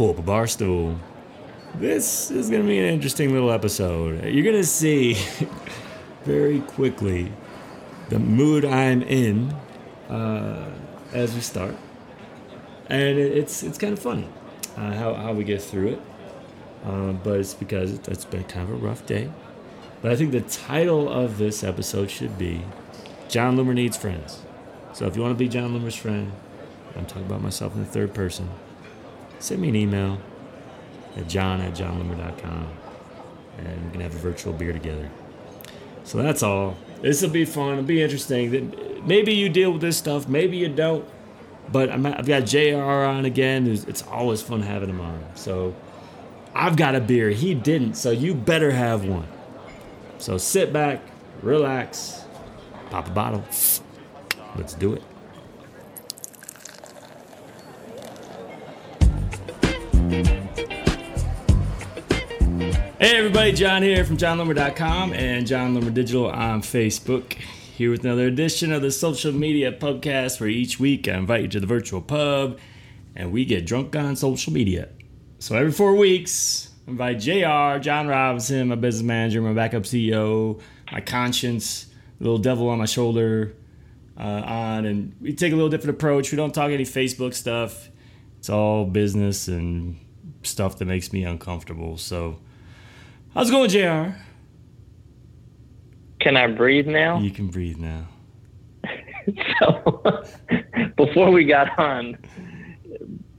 pull up a bar stool. This is going to be an interesting little episode. You're going to see very quickly the mood I'm in uh, as we start. And it's, it's kind of funny uh, how, how we get through it. Uh, but it's because it's been kind of a rough day. But I think the title of this episode should be Jon Loomer Needs Friends. So if you want to be Jon Loomer's friend, I'm talking about myself in the third person, send me an email at jon at jonloomer.com and we can have a virtual beer together. So that's all. This will be fun. It'll be interesting. Maybe you deal with this stuff. Maybe you don't. But i have got JR on again. It's always fun having him on. So I've got a beer. He didn't. So you better have one. So sit back, relax, pop a bottle. Let's do it. Hey everybody, Jon here from jonloomer.com and Jon Loomer Digital on Facebook. Here with another edition of the social media pubcast where each week I invite you to the virtual pub and we get drunk on social media. So every four weeks, I invite JR, John Robinson, my business manager, my backup CEO, my conscience, little devil on my shoulder, uh, on, and we take a little different approach. We don't talk any Facebook stuff. It's all business and stuff that makes me uncomfortable. So How's it going, JR? Can I breathe now? You can breathe now. so, before we got on,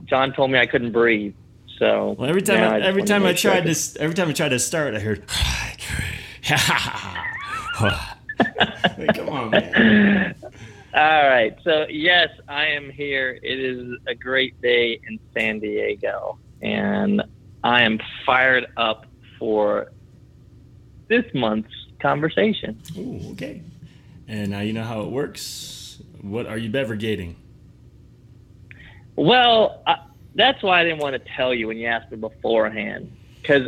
John told me I couldn't breathe. So well, every time, I, every time I tried to, every time I tried to start, I heard. Come on, man. All right. So yes, I am here. It is a great day in San Diego, and I am fired up for this month's conversation. Ooh, okay. And now you know how it works. What are you beverating? Well, I, that's why I didn't want to tell you when you asked me beforehand, because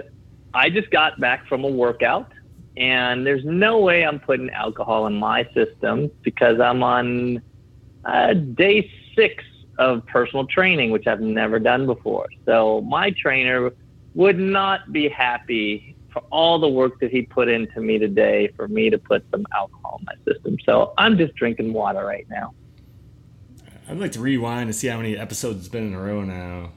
I just got back from a workout, and there's no way I'm putting alcohol in my system because I'm on uh, day six of personal training, which I've never done before. So my trainer would not be happy for all the work that he put into me today for me to put some alcohol in my system. So I'm just drinking water right now. I'd like to rewind and see how many episodes it's been in a row now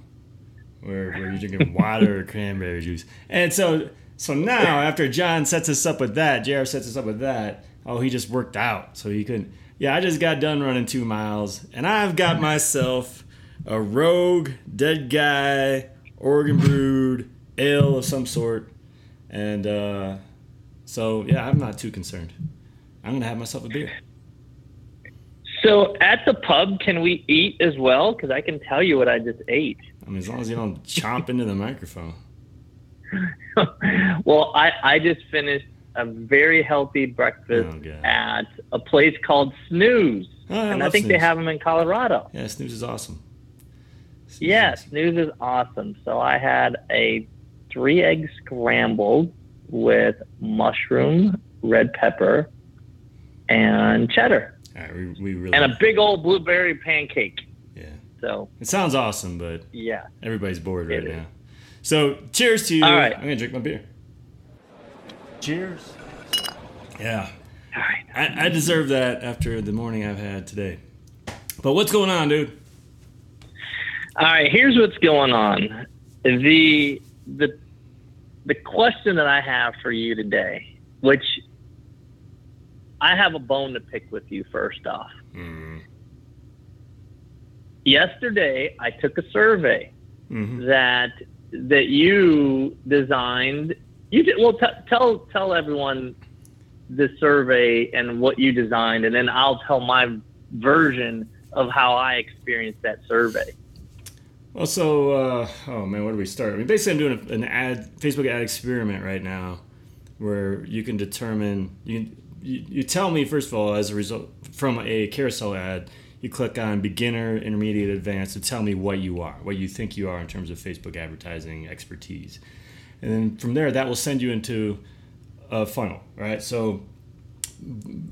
where, where you're drinking water or cranberry juice. And so so now after John sets us up with that, JR sets us up with that, oh he just worked out. So he couldn't yeah, I just got done running two miles and I've got myself a Rogue Dead Guy Oregon brewed ale of some sort, and uh, so yeah, I'm not too concerned. I'm gonna have myself a beer. So at the pub, can we eat as well? Because I can tell you what I just ate. I mean, as long as you don't chomp into the microphone. well, I I just finished a very healthy breakfast oh, at a place called Snooze, oh, I and I think Snooze. they have them in Colorado. Yeah, Snooze is awesome. Yes, snooze is awesome. So I had a three egg scrambled with mushroom, red pepper, and cheddar. we, we really and a big old blueberry pancake. Yeah. So it sounds awesome, but yeah, everybody's bored right now. So cheers to you. All right. I'm gonna drink my beer. Cheers. Yeah. All right. I, I deserve that after the morning I've had today. But what's going on, dude? All right, here's what's going on. The the the question that I have for you today, which I have a bone to pick with you first off. Mm. Yesterday, I took a survey mm-hmm. that that you designed. You did, well. T- tell tell everyone the survey and what you designed, and then I'll tell my version of how I experienced that survey. Well, uh, oh man, where do we start? I mean, basically, I'm doing an ad Facebook ad experiment right now, where you can determine you you, you tell me first of all as a result from a carousel ad, you click on beginner, intermediate, advanced to tell me what you are, what you think you are in terms of Facebook advertising expertise, and then from there that will send you into a funnel, right? So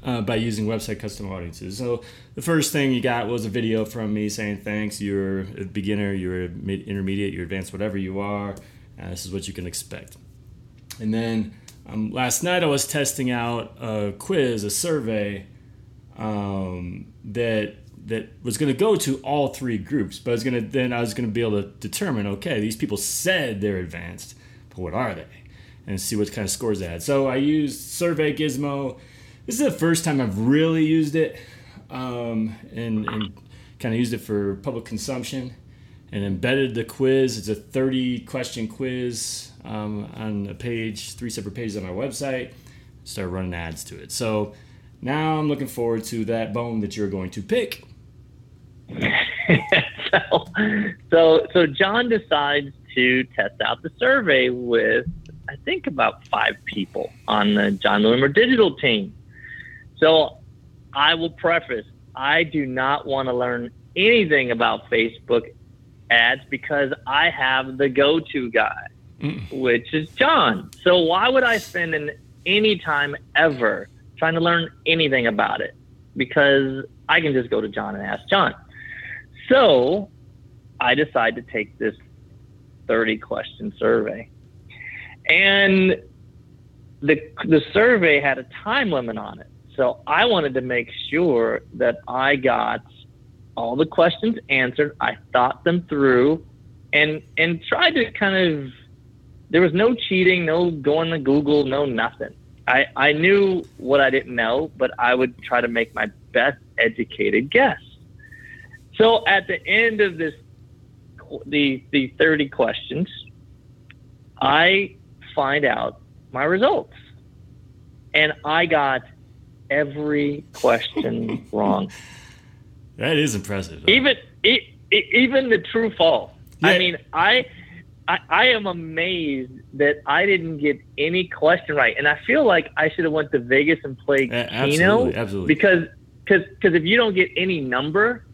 uh, by using website custom audiences. So the first thing you got was a video from me saying thanks. You're a beginner, you're intermediate, you're advanced, whatever you are. Uh, this is what you can expect. And then um, last night I was testing out a quiz, a survey um, that that was going to go to all three groups, but I was going to then I was going to be able to determine okay, these people said they're advanced, but what are they? And see what kind of scores they had. So I used Survey Gizmo. This is the first time I've really used it, um, and, and kind of used it for public consumption, and embedded the quiz. It's a 30 question quiz um, on a page, three separate pages on my website. Start running ads to it. So now I'm looking forward to that bone that you're going to pick. so, so, so John decides to test out the survey with, I think, about five people on the Jon Loomer digital team. So I will preface, I do not want to learn anything about Facebook ads because I have the go-to guy, mm. which is John. So why would I spend an, any time ever trying to learn anything about it? Because I can just go to John and ask John. So I decided to take this 30 question survey. And the, the survey had a time limit on it. So I wanted to make sure that I got all the questions answered. I thought them through and and tried to kind of there was no cheating, no going to Google, no nothing. I, I knew what I didn't know, but I would try to make my best educated guess. So at the end of this, the the 30 questions, I find out my results, and I got every question wrong. That is impressive. Though. Even it, it, even the true false. Yeah. I mean, I, I I am amazed that I didn't get any question right, and I feel like I should have went to Vegas and played uh, Keno. Absolutely, absolutely. Because because because if you don't get any number,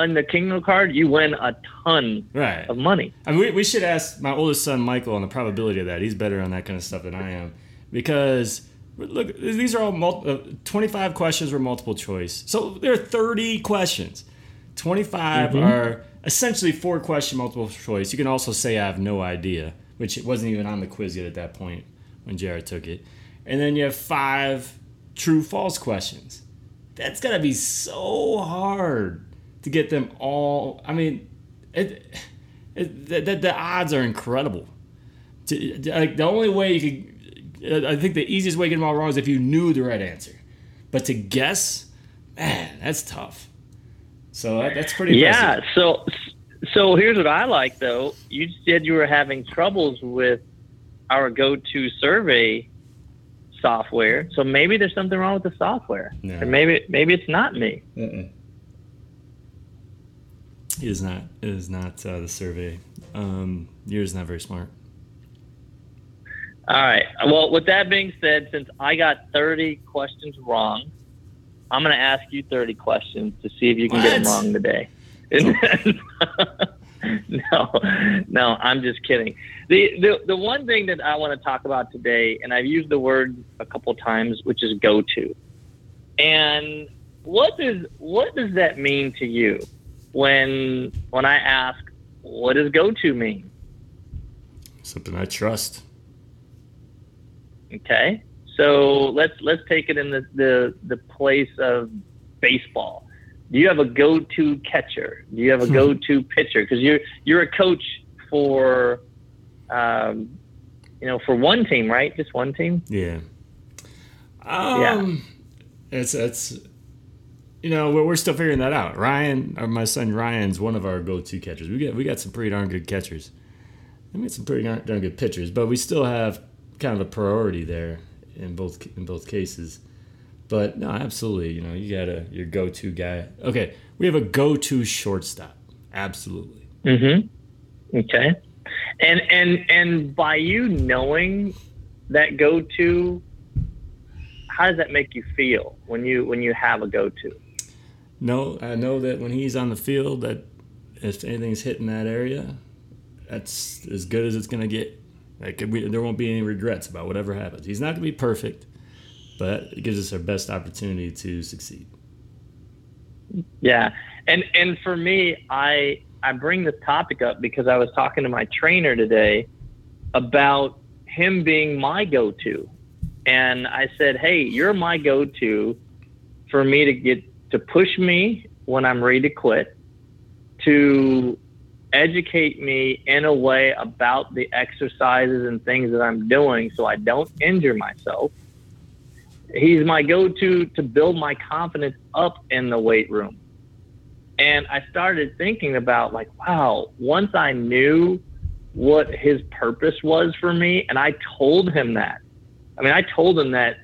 on the Keno card, you win a ton right. of money. I mean, we, we should ask my oldest son Michael on the probability of that. He's better on that kind of stuff than I am because look, these are all multi, uh, 25 questions were multiple choice. So there are 30 questions. 25 mm-hmm. are essentially four question multiple choice. You can also say I have no idea, which it wasn't even on the quiz yet at that point when Jared took it. And then you have five true false questions. That's got to be so hard to get them all. I mean, it, it, the, the odds are incredible. To, like the only way you could, I think the easiest way to get them all wrong is if you knew the right answer. But to guess, man, that's tough. So that, that's pretty. Yeah. Impressive. So so here's what I like though. You said you were having troubles with our go-to survey software. So maybe there's something wrong with the software, no. or maybe maybe it's not me. Mm-mm. It is not. It is not uh, the survey. Um, yours is not very smart. All right. Well, with that being said, since I got 30 questions wrong, I'm going to ask you 30 questions to see if you can what? get them wrong today. no, no, I'm just kidding. The, the the one thing that I want to talk about today, and I've used the word a couple times, which is go to. And what does what does that mean to you? when when I ask, what does go to mean? Something I trust. Okay. So let's let's take it in the, the, the place of baseball. Do you have a go to catcher? Do you have a hmm. go to pitcher? Because you're you're a coach for um, you know, for one team, right? Just one team? Yeah. Um, yeah. It's it's you know, we're, we're still figuring that out. Ryan, or my son Ryan's one of our go-to catchers. We got we got some pretty darn good catchers. We got some pretty darn good pitchers, but we still have kind of a priority there in both in both cases. But no, absolutely, you know, you got a your go-to guy. Okay, we have a go-to shortstop. Absolutely. Mm-hmm. Okay. And and and by you knowing that go-to, how does that make you feel when you when you have a go-to? no, I know that when he's on the field, that if anything's hitting that area, that's as good as it's going to get. Like we, there won't be any regrets about whatever happens. He's not going to be perfect, but it gives us our best opportunity to succeed. Yeah, and and for me, I I bring this topic up because I was talking to my trainer today about him being my go-to, and I said, "Hey, you're my go-to for me to get to push me when I'm ready to quit, to educate me in a way about the exercises and things that I'm doing so I don't injure myself." He's my go-to to build my confidence up in the weight room and I started thinking about like, wow, once I knew what his purpose was for me, and I told him that. I mean, I told him that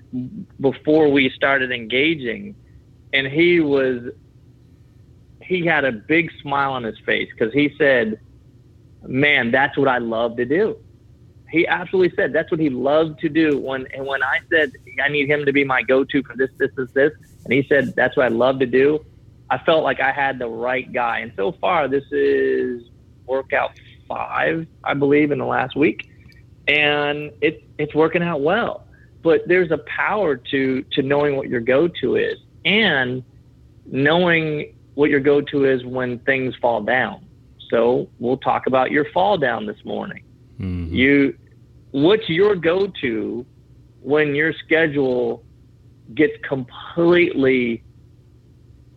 before we started engaging, and he was, he had a big smile on his face because he said, man, that's what I love to do. He absolutely said that's what he loved to do. When and when I said I need him to be my go-to for this, this, this, this, and he said that's what I love to do I felt like I had the right guy. And so far, this is workout five, I believe, in the last week, and it, it's working out well. But there's a power to to knowing what your go-to is, and knowing what your go-to is when things fall down. So we'll talk about your fall down this morning. Mm-hmm. You, what's your go-to when your schedule gets completely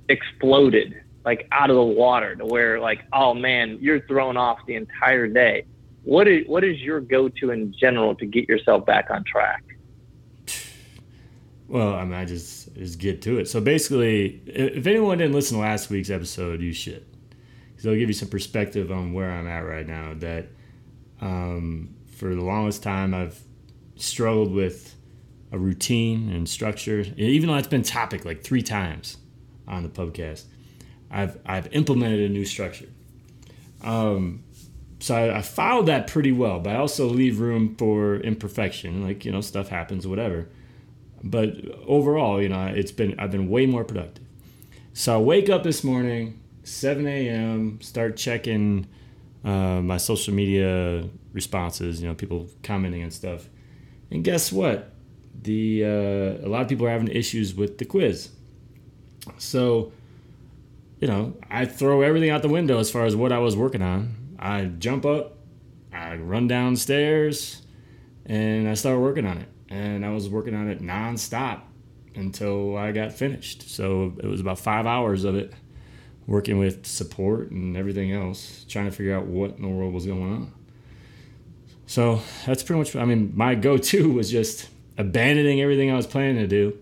exploded like out of the water to where like oh man you're thrown off the entire day what is what is your go-to in general to get yourself back on track well i mean i just just get to it so basically if anyone didn't listen to last week's episode you should because i'll give you some perspective on where i'm at right now that um, for the longest time i've struggled with a routine and structure even though it's been topic like three times on the podcast. I've I've implemented a new structure. Um, so I, I followed that pretty well, but I also leave room for imperfection, like you know stuff happens, whatever. But overall, you know, it's been I've been way more productive. So I wake up this morning, 7 a.m., start checking uh, my social media responses, you know, people commenting and stuff. And guess what? The uh, a lot of people are having issues with the quiz. So, you know, I throw everything out the window as far as what I was working on. I jump up, I run downstairs, and I start working on it. And I was working on it nonstop until I got finished. So it was about five hours of it, working with support and everything else, trying to figure out what in the world was going on. So that's pretty much, I mean, my go to was just abandoning everything I was planning to do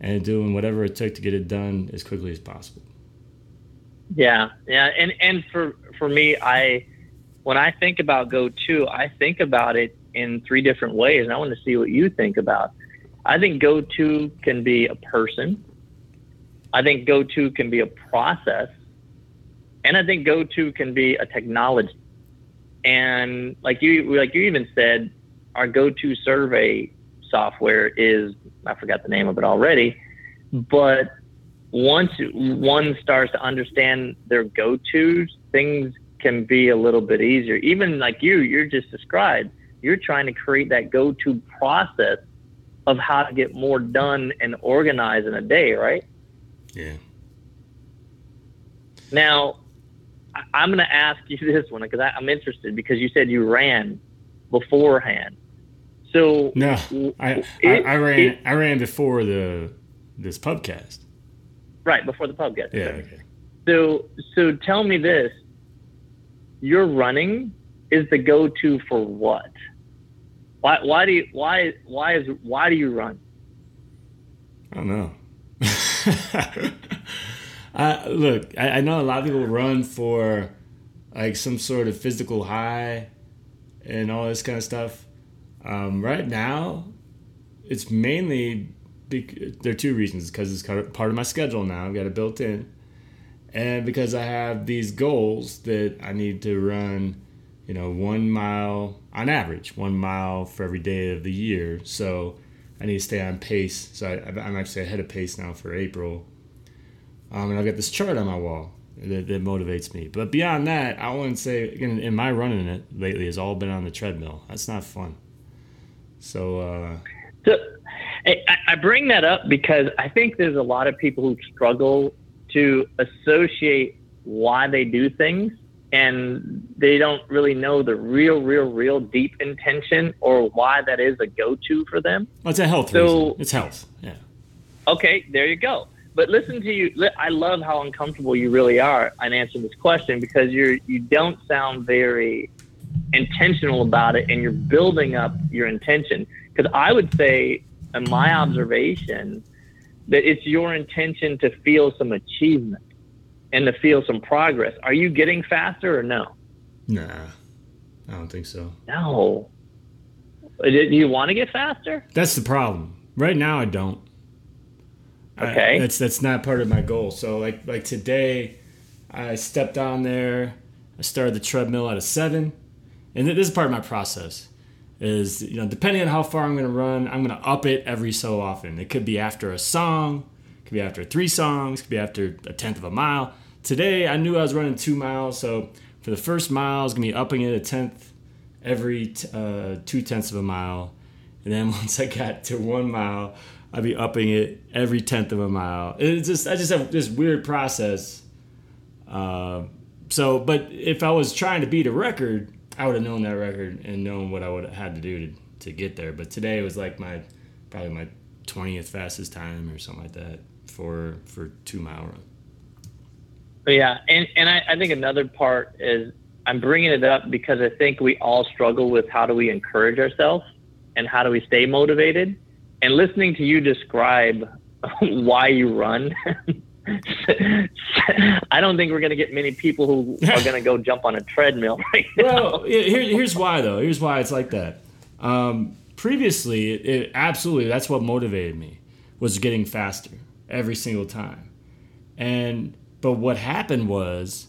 and doing whatever it took to get it done as quickly as possible. Yeah, yeah, and and for for me, I when I think about go to, I think about it in three different ways, and I want to see what you think about. I think go to can be a person. I think go to can be a process, and I think go to can be a technology. And like you, like you even said, our go to survey software is I forgot the name of it already, but once one starts to understand their go-tos, things can be a little bit easier. Even like you, you're just described, you're trying to create that go-to process of how to get more done and organized in a day, right? Yeah. Now, I'm going to ask you this one because I'm interested because you said you ran beforehand. So no, I, it, I, I, ran it, I ran before the this pubcast. Right before the pubcast. Yeah. Okay. So so tell me this: your running is the go-to for what? Why why do you why why is why do you run? I don't know. I, look, I, I know a lot of people run for like some sort of physical high and all this kind of stuff. Um, right now, it's mainly there are two reasons because it's part of my schedule now. I've got it built in, and because I have these goals that I need to run, you know, one mile on average, one mile for every day of the year. So I need to stay on pace. So I, am actually ahead of pace now for April, um, and I've got this chart on my wall that, that motivates me. But beyond that, I wouldn't say again in my running it lately has all been on the treadmill. That's not fun. So, uh, so I, I bring that up because I think there's a lot of people who struggle to associate why they do things and they don't really know the real, real, real deep intention or why that is a go-to for them. Well, it's a health so, reason. It's health. Yeah. Okay, there you go. But listen to you. I love how uncomfortable you really are in answering this question because you're you don't sound very intentional about it, and you're building up your intention. Because I would say, in my observation, that it's your intention to feel some achievement and to feel some progress. Are you getting faster or no? Nah, I don't think so. No. Do you want to get faster? That's the problem. Right now, I don't. Okay. I, that's that's not part of my goal. So like like today, I stepped on there. I started the treadmill at a seven, and this is part of my process. Is you know depending on how far I'm going to run, I'm going to up it every so often. It could be after a song, it could be after three songs, it could be after a tenth of a mile. Today I knew I was running two miles, so for the first mile I was to be upping it a tenth every t- uh, two tenths of a mile, and then once I got to one mile. I'd be upping it every tenth of a mile. It's just I just have this weird process. Uh, so, but if I was trying to beat a record, I would have known that record and known what I would have had to do to, to get there. But today was like my probably my twentieth fastest time or something like that for for two mile run. Yeah, and and I, I think another part is I'm bringing it up because I think we all struggle with how do we encourage ourselves and how do we stay motivated and listening to you describe why you run I don't think we're going to get many people who are going to go jump on a treadmill right now. Well, here, here's why though. Here's why it's like that. Um, previously, it, it, absolutely that's what motivated me was getting faster every single time. And but what happened was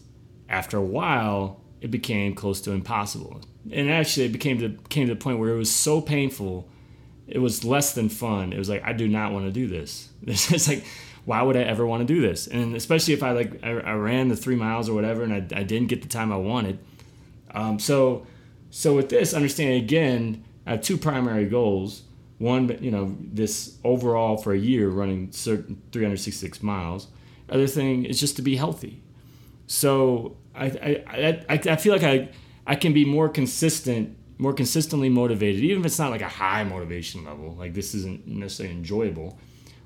after a while, it became close to impossible. And actually, it became to came to the point where it was so painful it was less than fun. It was like I do not want to do this. It's like why would I ever want to do this? And especially if I like I, I ran the three miles or whatever, and I, I didn't get the time I wanted. Um, so so with this, understanding again, I have two primary goals. One, you know, this overall for a year running certain 366 miles. Other thing is just to be healthy. So I I, I, I feel like I I can be more consistent more consistently motivated, even if it's not like a high motivation level, like this isn't necessarily enjoyable,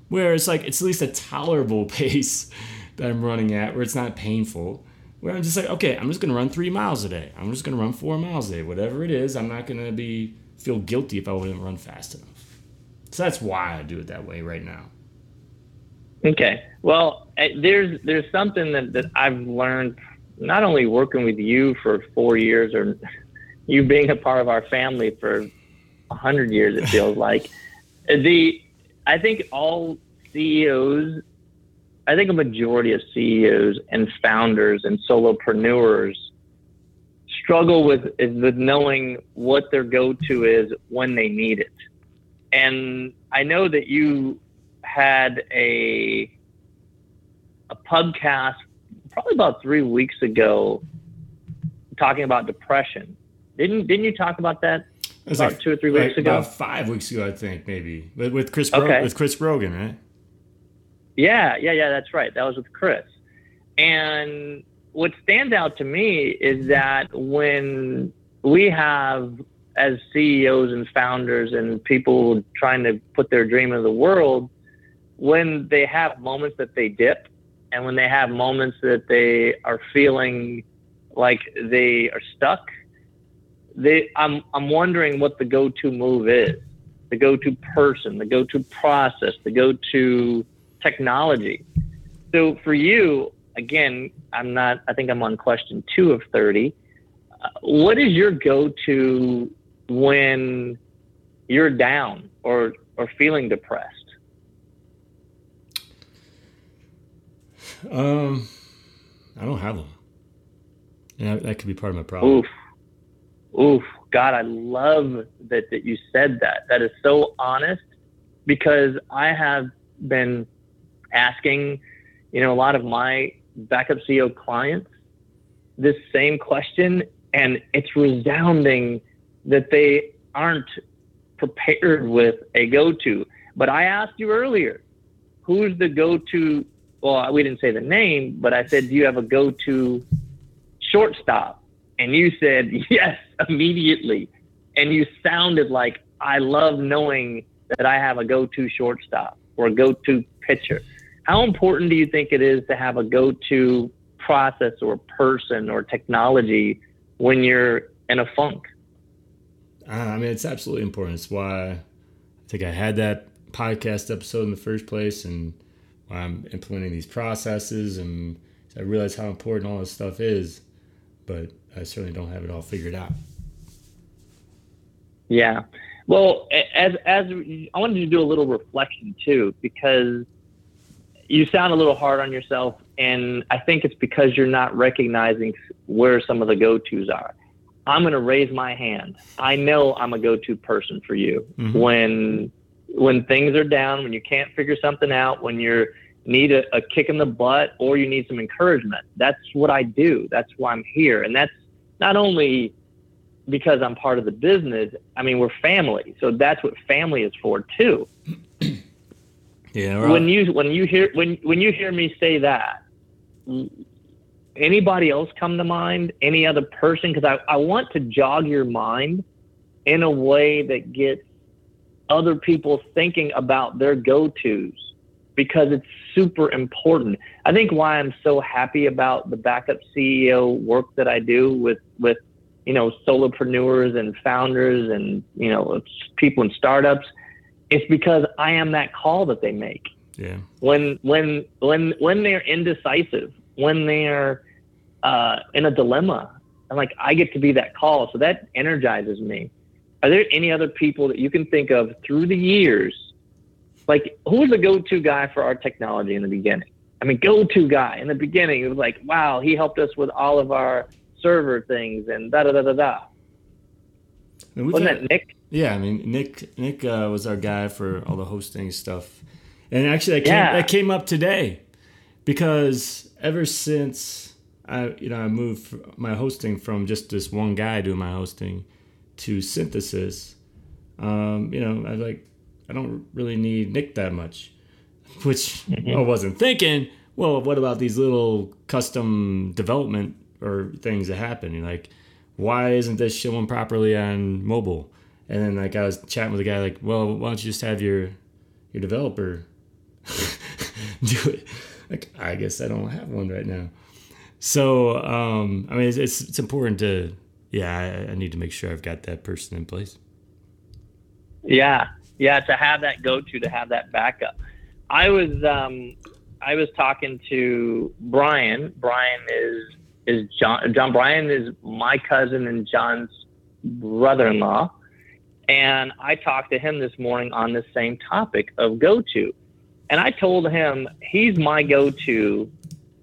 where it's like it's at least a tolerable pace that I'm running at, where it's not painful, where I'm just like, okay, I'm just gonna run three miles a day. I'm just gonna run four miles a day, whatever it is. I'm not gonna be feel guilty if I wouldn't run fast enough. So that's why I do it that way right now. Okay. Well, eh, there's there's something that, that I've learned not only working with you for four years or you being a part of our family for a hundred years, it feels like. The I think all CEOs, I think a majority of CEOs and founders and solopreneurs struggle with is with knowing what their go-to is when they need it. And I know that you had a a podcast probably about three weeks ago talking about depression didn't didn't you talk about that about like, two or three weeks ago? About five weeks ago, I think maybe with, with Chris Bro- with Chris Brogan, right? Yeah, yeah, yeah. That's right. That was with Chris. And what stands out to me is that when we have as CEOs and founders and people trying to put their dream in the world, when they have moments that they dip and when they have moments that they are feeling like they are stuck they I'm I'm wondering what the go-to move is, the go-to person, the go-to process, the go-to technology. So for you, again, I'm not. I think I'm on question two of thirty. Uh, what is your go-to when you're down or or feeling depressed? Um, I don't have one. Yeah, that could be part of my problem. Oof. Oof, God, I love that that you said that. That is so honest because I have been asking, you know, a lot of my backup CEO clients this same question, and it's resounding that they aren't prepared with a go-to. But I asked you earlier, who's the go-to? Well, we didn't say the name, but I said, do you have a go-to shortstop? And you said yes immediately, and you sounded like I love knowing that I have a go-to shortstop or a go-to pitcher. How important do you think it is to have a go-to process or person or technology when you're in a funk? Uh, I mean, it's absolutely important. It's why I think I had that podcast episode in the first place, and why I'm implementing these processes, and I realize how important all this stuff is. But I certainly don't have it all figured out. Yeah. Well, as as I wanted to do a little reflection too, because you sound a little hard on yourself, and I think it's because you're not recognizing where some of the go tos are. I'm going to raise my hand. I know I'm a go-to person for you mm-hmm. when when things are down, when you can't figure something out, when you need a, a kick in the butt or you need some encouragement. That's what I do. That's why I'm here, and that's not only because I'm part of the business. I mean, we're family, so that's what family is for too. Yeah. When you when you hear when when you hear me say that, anybody else come to mind? Any other person? Because I, I want to jog your mind in a way that gets other people thinking about their go tos because it's super important. I think why I'm so happy about the backup CEO work that I do with, with, you know, solopreneurs and founders and, you know, people in startups. It's because I am that call that they make. Yeah. When, when, when, when they're indecisive, when they're, uh, in a dilemma. And like, I get to be that call. So that energizes me. Are there any other people that you can think of through the years? Like, who was the go to guy for our technology in the beginning? I mean, go to guy in the beginning. It was like, wow, he helped us with all of our server things and da da da da da. Wasn't that Nick? Yeah, I mean, Nick Nick uh, was our guy for all the hosting stuff, and actually, that came, yeah. that came up today because ever since I you know I moved my hosting from just this one guy doing my hosting to Synthesis. Um, you know, I like I don't really need Nick that much, which mm-hmm. I wasn't thinking. Well, what about these little custom development or things that happen? You're like, why isn't this showing properly on mobile? And then like I was chatting with a guy like, well, why don't you just have your your developer do it? Like, I guess I don't have one right now. So, um, I mean, it's, it's, it's important to, yeah, I, I, need to make sure I've got that person in place. Yeah, yeah, to have that go to, to have that backup. I was, um, I was talking to Brian. Brian is is John. John Brian is my cousin and John's brother-in-law, and I talked to him this morning on the same topic of go to, and I told him he's my go to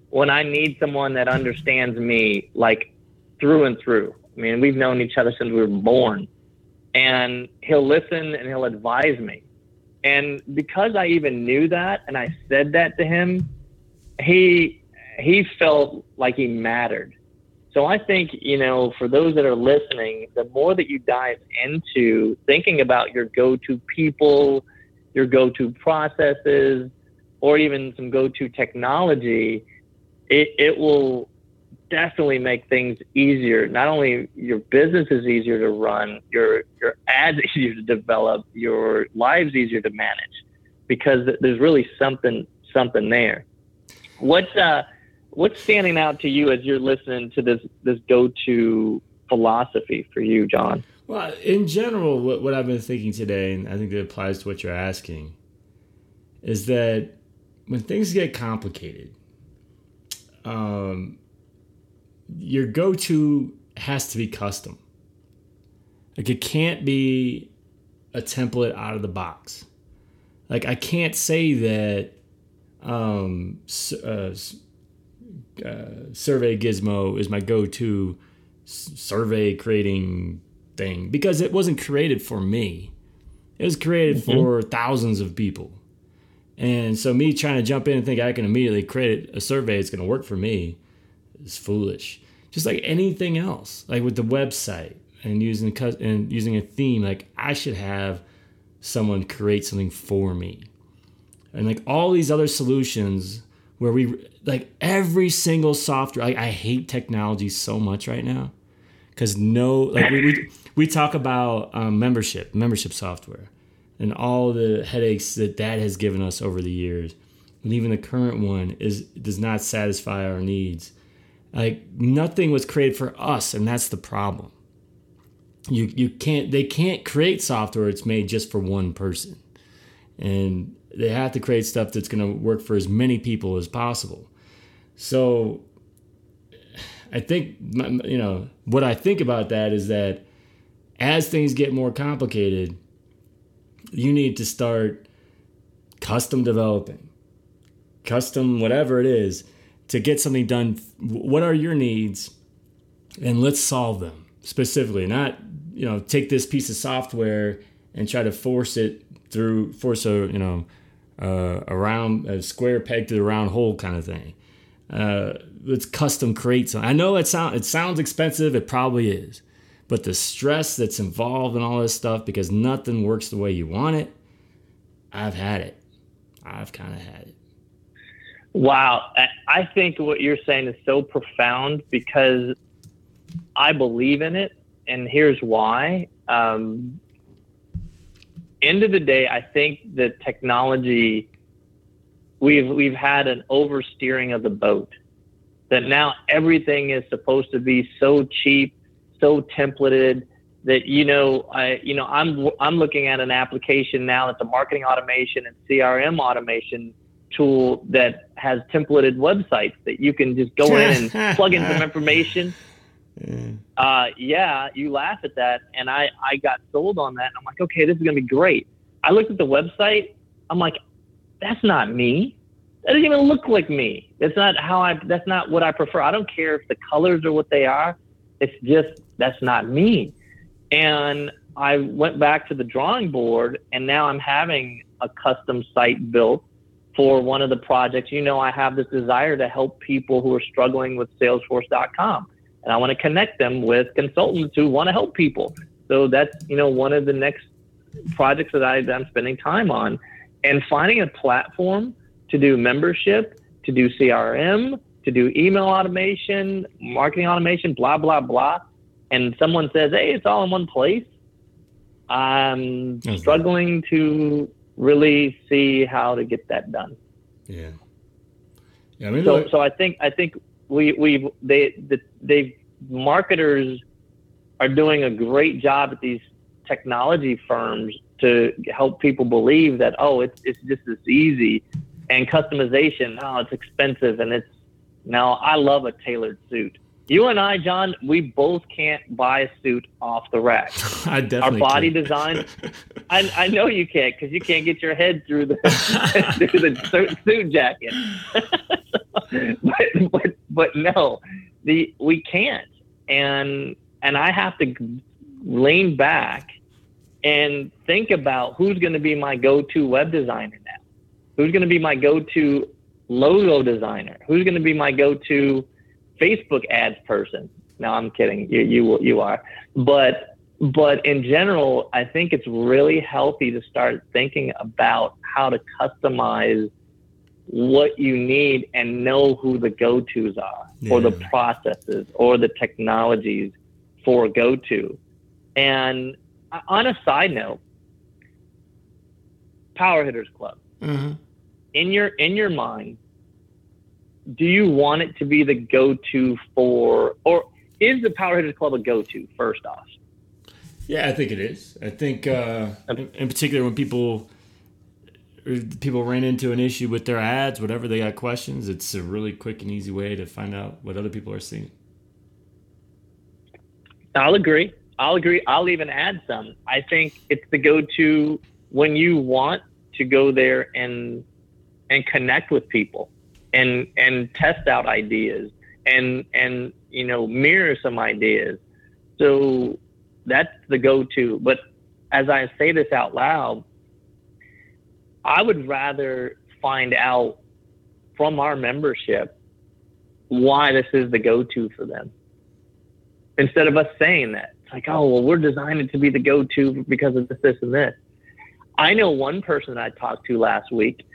when I need someone that understands me like through and through. I mean, we've known each other since we were born, and he'll listen and he'll advise me. And because I even knew that and I said that to him, he he felt like he mattered. So I think, you know, for those that are listening, the more that you dive into thinking about your go-to people, your go-to processes, or even some go-to technology, it, it will definitely make things easier. Not only your business is easier to run, your your ads easier to develop, your lives easier to manage, because there's really something something there. What's uh what's standing out to you as you're listening to this this go to philosophy for you, John? Well, in general, what, what I've been thinking today, and I think it applies to what you're asking, is that when things get complicated, um, your go-to has to be custom. Like it can't be a template out of the box. Like I can't say that um, uh, uh, Survey Gizmo is my go-to survey creating thing because it wasn't created for me. It was created mm-hmm. for thousands of people. And so me trying to jump in and think I can immediately create a survey that's going to work for me is foolish. Just like anything else, like with the website and using and using a theme, like I should have someone create something for me. And like all these other solutions where we like every single software, like I hate technology so much right now because no, like we, we, we talk about um, membership, membership software, and all the headaches that that has given us over the years. And even the current one is does not satisfy our needs. Like nothing was created for us, and that's the problem. You you can't they can't create software it's made just for one person, and they have to create stuff that's going to work for as many people as possible. So I think you know what I think about that is that as things get more complicated, you need to start custom developing, custom whatever it is to get something done. What are your needs, and let's solve them specifically. Not you know take this piece of software and try to force it through force a you know uh, a a square peg to the round hole kind of thing. Uh, let's custom create something. I know it sound it sounds expensive. It probably is, but the stress that's involved in all this stuff because nothing works the way you want it. I've had it. I've kind of had it. Wow, I think what you're saying is so profound because I believe in it, and here's why. Um, end of the day, I think the technology we've we've had an oversteering of the boat. That now everything is supposed to be so cheap, so templated that you know I you know I'm I'm looking at an application now that's a marketing automation and CRM automation tool that has templated websites that you can just go in and plug in some information uh, yeah, you laugh at that. And I, I got sold on that. I'm like, okay, this is going to be great. I looked at the website. I'm like, that's not me. That doesn't even look like me. That's not how I, that's not what I prefer. I don't care if the colors are what they are. It's just, that's not me. And I went back to the drawing board and now I'm having a custom site built for one of the projects. You know, I have this desire to help people who are struggling with Salesforce.com and I want to connect them with consultants who want to help people. So that's you know one of the next projects that, I, that I'm spending time on, and finding a platform to do membership, to do CRM, to do email automation, marketing automation, blah blah blah. And someone says, "Hey, it's all in one place." I'm okay. struggling to really see how to get that done. Yeah. Yeah. I mean, so, so I think I think we we they the, they marketers are doing a great job at these technology firms to help people believe that oh it's it's just as easy and customization oh it's expensive and it's now I love a tailored suit. You and I, John, we both can't buy a suit off the rack. I definitely our body can. design. I, I know you can't because you can't get your head through the through the suit jacket. but, but but no, the we can't, and and I have to lean back and think about who's going to be my go-to web designer now, who's going to be my go-to logo designer, who's going to be my go-to Facebook ads person. No, I'm kidding. You you you are, but but in general, I think it's really healthy to start thinking about how to customize what you need and know who the go-tos are yeah. or the processes or the technologies for go-to. And on a side note, Power Hitters Club. Mm-hmm. In your in your mind, do you want it to be the go-to for, or is the Power Hitters Club a go-to? First off. Yeah, I think it is. I think, uh, in, in particular, when people people ran into an issue with their ads, whatever they got questions, it's a really quick and easy way to find out what other people are seeing. I'll agree. I'll agree. I'll even add some. I think it's the go-to when you want to go there and and connect with people and and test out ideas and and you know mirror some ideas. So that's the go-to. But as I say this out loud, I would rather find out from our membership why this is the go-to for them instead of us saying that. It's like, oh, well, we're designed to be the go-to because of this, this, and this. I know one person I talked to last week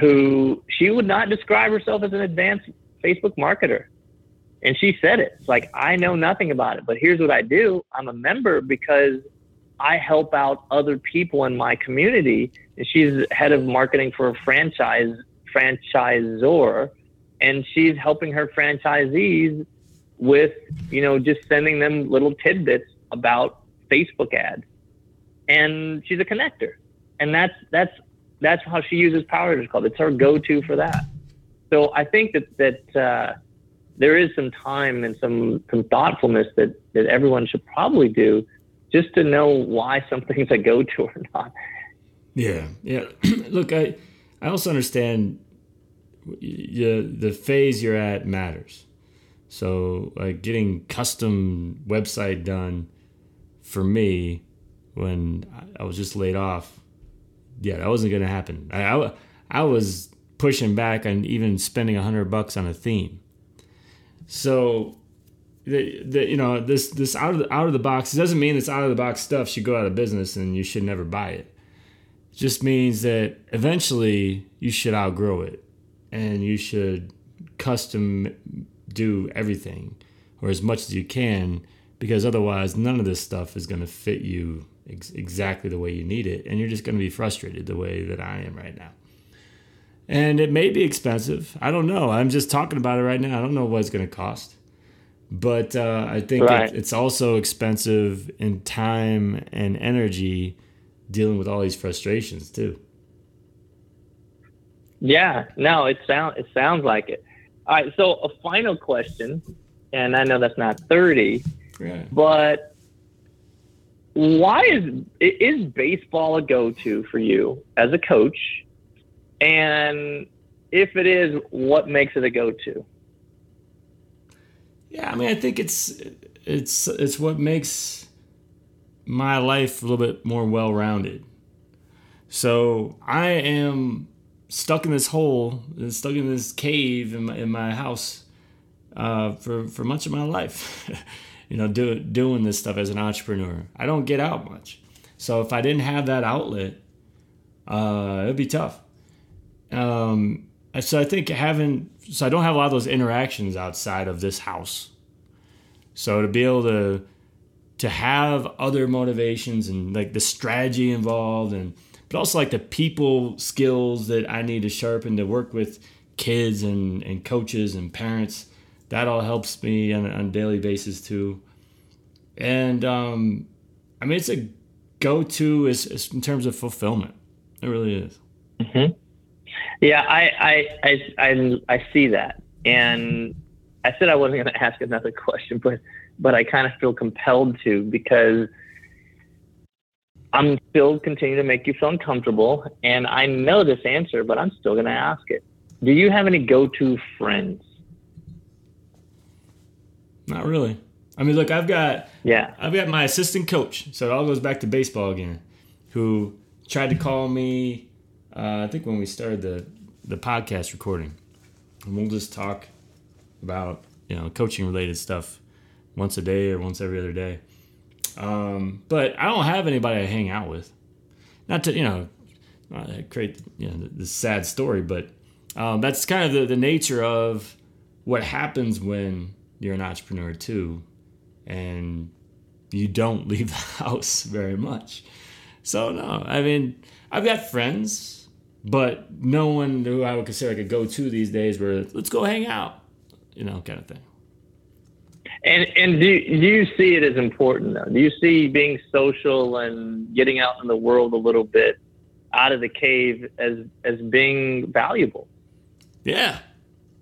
who she would not describe herself as an advanced Facebook marketer. And she said it. It's like, I know nothing about it, but here's what I do. I'm a member because I help out other people in my community. And she's head of marketing for a franchise franchisor, and she's helping her franchisees with, you know, just sending them little tidbits about Facebook ads. And she's a connector. And that's that's that's how she uses Power Club. It's her go-to for that. So I think that that uh, there is some time and some some thoughtfulness that that everyone should probably do just to know why something's a go-to or not. Yeah, yeah. Look, I I also understand you, the phase you're at matters. So, like getting custom website done for me when I was just laid off, yeah, that wasn't going to happen. I, I, I was pushing back on even spending a hundred bucks on a theme. So, the, the you know this this out of the, out of the box it doesn't mean this out of the box stuff should go out of business and you should never buy it. It just means that eventually you should outgrow it and you should custom do everything or as much as you can because otherwise none of this stuff is going to fit you ex- exactly the way you need it and you're just going to be frustrated the way that I am right now. And it may be expensive. I don't know. I'm just talking about it right now. I don't know what it's going to cost. But uh, I think right. it, it's also expensive in time and energy dealing with all these frustrations too. Yeah, no, it sounds it sounds like it. All right, so a final question, and I know that's not thirty, right. but why is is baseball a go to for you as a coach? And if it is, what makes it a go to? Yeah, I mean, I think it's it's it's what makes my life a little bit more well rounded. So I am stuck in this hole, stuck in this cave in my, in my house uh, for for much of my life. you know, do, doing this stuff as an entrepreneur. I don't get out much, so if I didn't have that outlet, uh, it'd be tough. Um, so I think having so I don't have a lot of those interactions outside of this house. So to be able to to have other motivations and like the strategy involved and but also like the people skills that I need to sharpen to work with kids and, and coaches and parents. That all helps me on, on a daily basis too. And um, I mean, it's a go to is, in terms of fulfillment. It really is. Mm-hmm. Yeah, I, I, I, I, I see that. And I said I wasn't going to ask another question, but, but I kind of feel compelled to because – I'm still continuing to make you feel uncomfortable, and I know this answer, but I'm still going to ask it. Do you have any go-to friends? Not really. I mean, look, I've got yeah, I've got my assistant coach, so it all goes back to baseball again, who tried to call me. Uh, I think when we started the the podcast recording, and we'll just talk about you know coaching related stuff once a day or once every other day. Um, but I don't have anybody to hang out with. Not to you know uh, create you know this sad story, but um, that's kind of the, the nature of what happens when you're an entrepreneur too, and you don't leave the house very much. So no, I mean I've got friends, but no one who I would consider like a go-to these days. Where let's go hang out, you know, kind of thing. And and do do you see it as important though? Do you see being social and getting out in the world a little bit out of the cave as as being valuable? Yeah,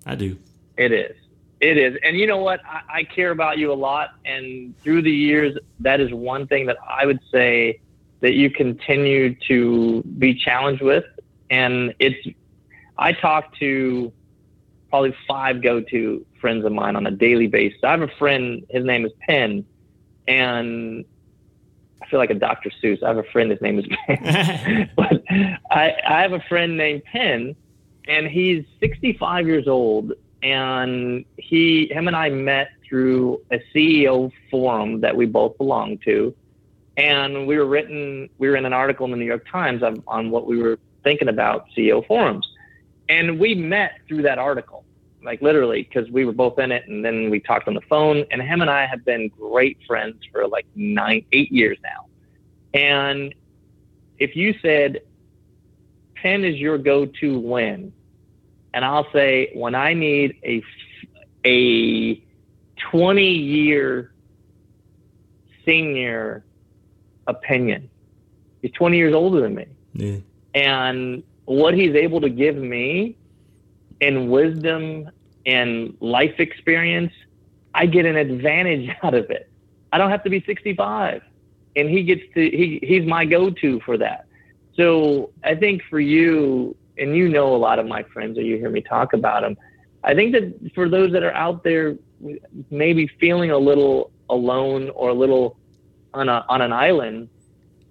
I do. It is. It is. And you know what? I, I care about you a lot. And through the years, that is one thing that I would say that you continue to be challenged with. And it's, I talk to probably five go to friends of mine on a daily basis. I have a friend, his name is Penn, and I feel like a Dr. Seuss. I have a friend, his name is Penn. but I, I have a friend named Penn, and he's 65 years old. And he, him and I met through a CEO forum that we both belong to. and we were written we were in an article in the New York Times on, on what we were thinking about CEO forums, and we met through that article, like literally because we were both in it, and then we talked on the phone, and him and I have been great friends for like nine eight years now, and if you said Penn is your go-to win, and I'll say when I need a a 20 year senior opinion. He's 20 years older than me. Yeah. And what he's able to give me in wisdom and life experience, I get an advantage out of it. I don't have to be 65. And he gets to, he, he's my go to for that. So I think for you, and you know a lot of my friends, or you hear me talk about them, I think that for those that are out there, maybe feeling a little alone or a little on a on an island,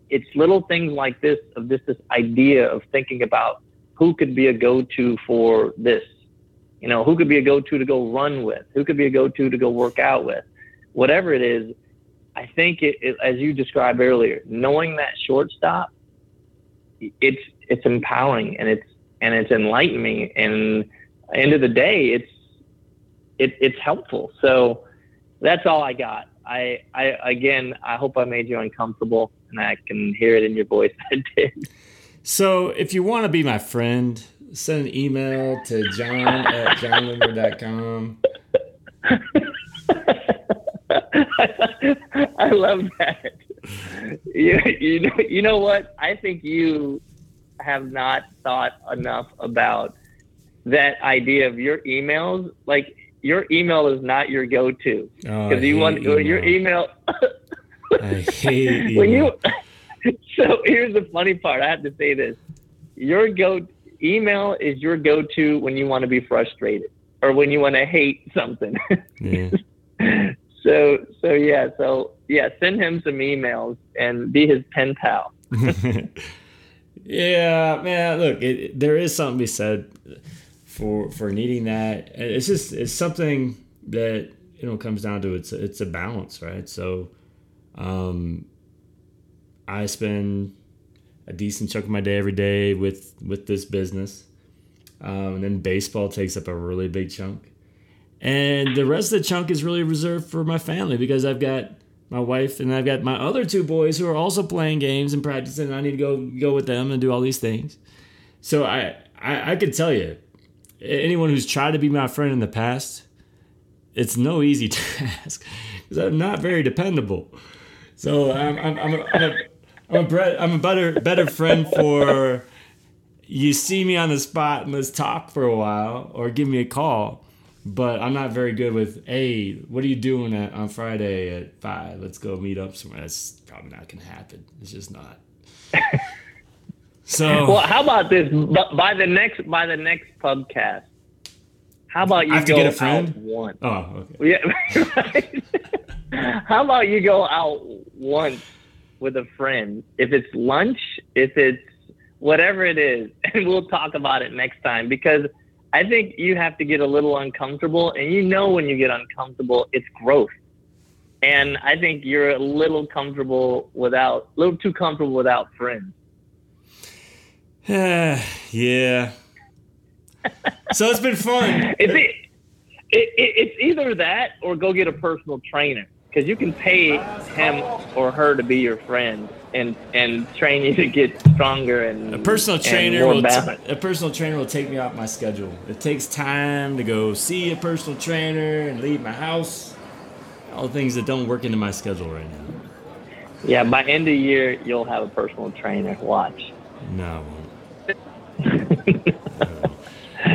it's little things like this of this this idea of thinking about who could be a go-to for this. You know, who could be a go-to to go run with? Who could be a go-to to go work out with? Whatever it is, I think it, it as you described earlier, knowing that shortstop, it's it's empowering and it's and it's enlightening and end of the day, it's it, it's helpful. So that's all I got. I, I again, I hope I made you uncomfortable, and I can hear it in your voice. I did. So if you want to be my friend, send an email to jon at jonloomer.com. I love that. You, you know, you know what? I think you have not thought enough about that idea of your emails. Like your email is not your go-to because oh, you want uh, email. your email. I hate when you. So here's the funny part. I have to say this: your go email is your go-to when you want to be frustrated or when you want to hate something. Yeah. so so yeah so yeah send him some emails and be his pen pal. Yeah, man. Look, it, there is something to be said for for needing that. It's just it's something that you know comes down to it's it's a balance, right? So, um, I spend a decent chunk of my day every day with with this business, um, and then baseball takes up a really big chunk, and the rest of the chunk is really reserved for my family because I've got my wife and I've got my other two boys who are also playing games and practicing. And I need to go go with them and do all these things. So I I, I could tell you anyone who's tried to be my friend in the past, it's no easy task because I'm not very dependable. So I'm, I'm, I'm, a, I'm, a, I'm, a, I'm a better, better friend for you see me on the spot and let's talk for a while or give me a call. But I'm not very good with, hey, what are you doing at, on Friday at five? Let's go meet up somewhere. That's probably not going to happen. It's just not. So well, how about this? By the next by the next podcast, how about you go out once? Oh, okay. Yeah, right? how about you go out once with a friend? If it's lunch, if it's whatever it is, and we'll talk about it next time because I think you have to get a little uncomfortable, and you know when you get uncomfortable, it's growth. And I think you're a little comfortable without, a little too comfortable without friends. yeah. so it's been fun. It's, it, it, it's either that or go get a personal trainer because you can pay him or her to be your friend and and train you to get stronger and a personal trainer will t- a personal trainer will take me off my schedule. It takes time to go see a personal trainer and leave my house. All the things that don't work into my schedule right now. Yeah, by end of year you'll have a personal trainer. Watch. No,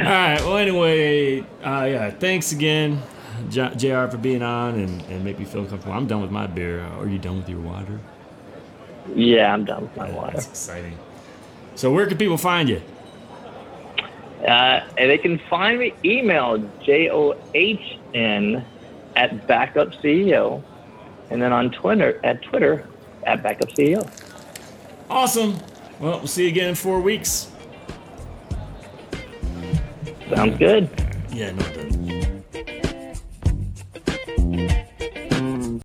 all right. Well, anyway, uh, yeah. Thanks again, JR for being on and, and make me feel comfortable. I'm done with my beer. Are you done with your water? Yeah, I'm done with my yeah, water. That's exciting. So, where can people find you? Uh, and they can find me email J O H N at Backup CEO, and then on Twitter at Twitter at Backup CEO. Awesome. Well, we'll see you again in four weeks. Sounds good. Yeah, no,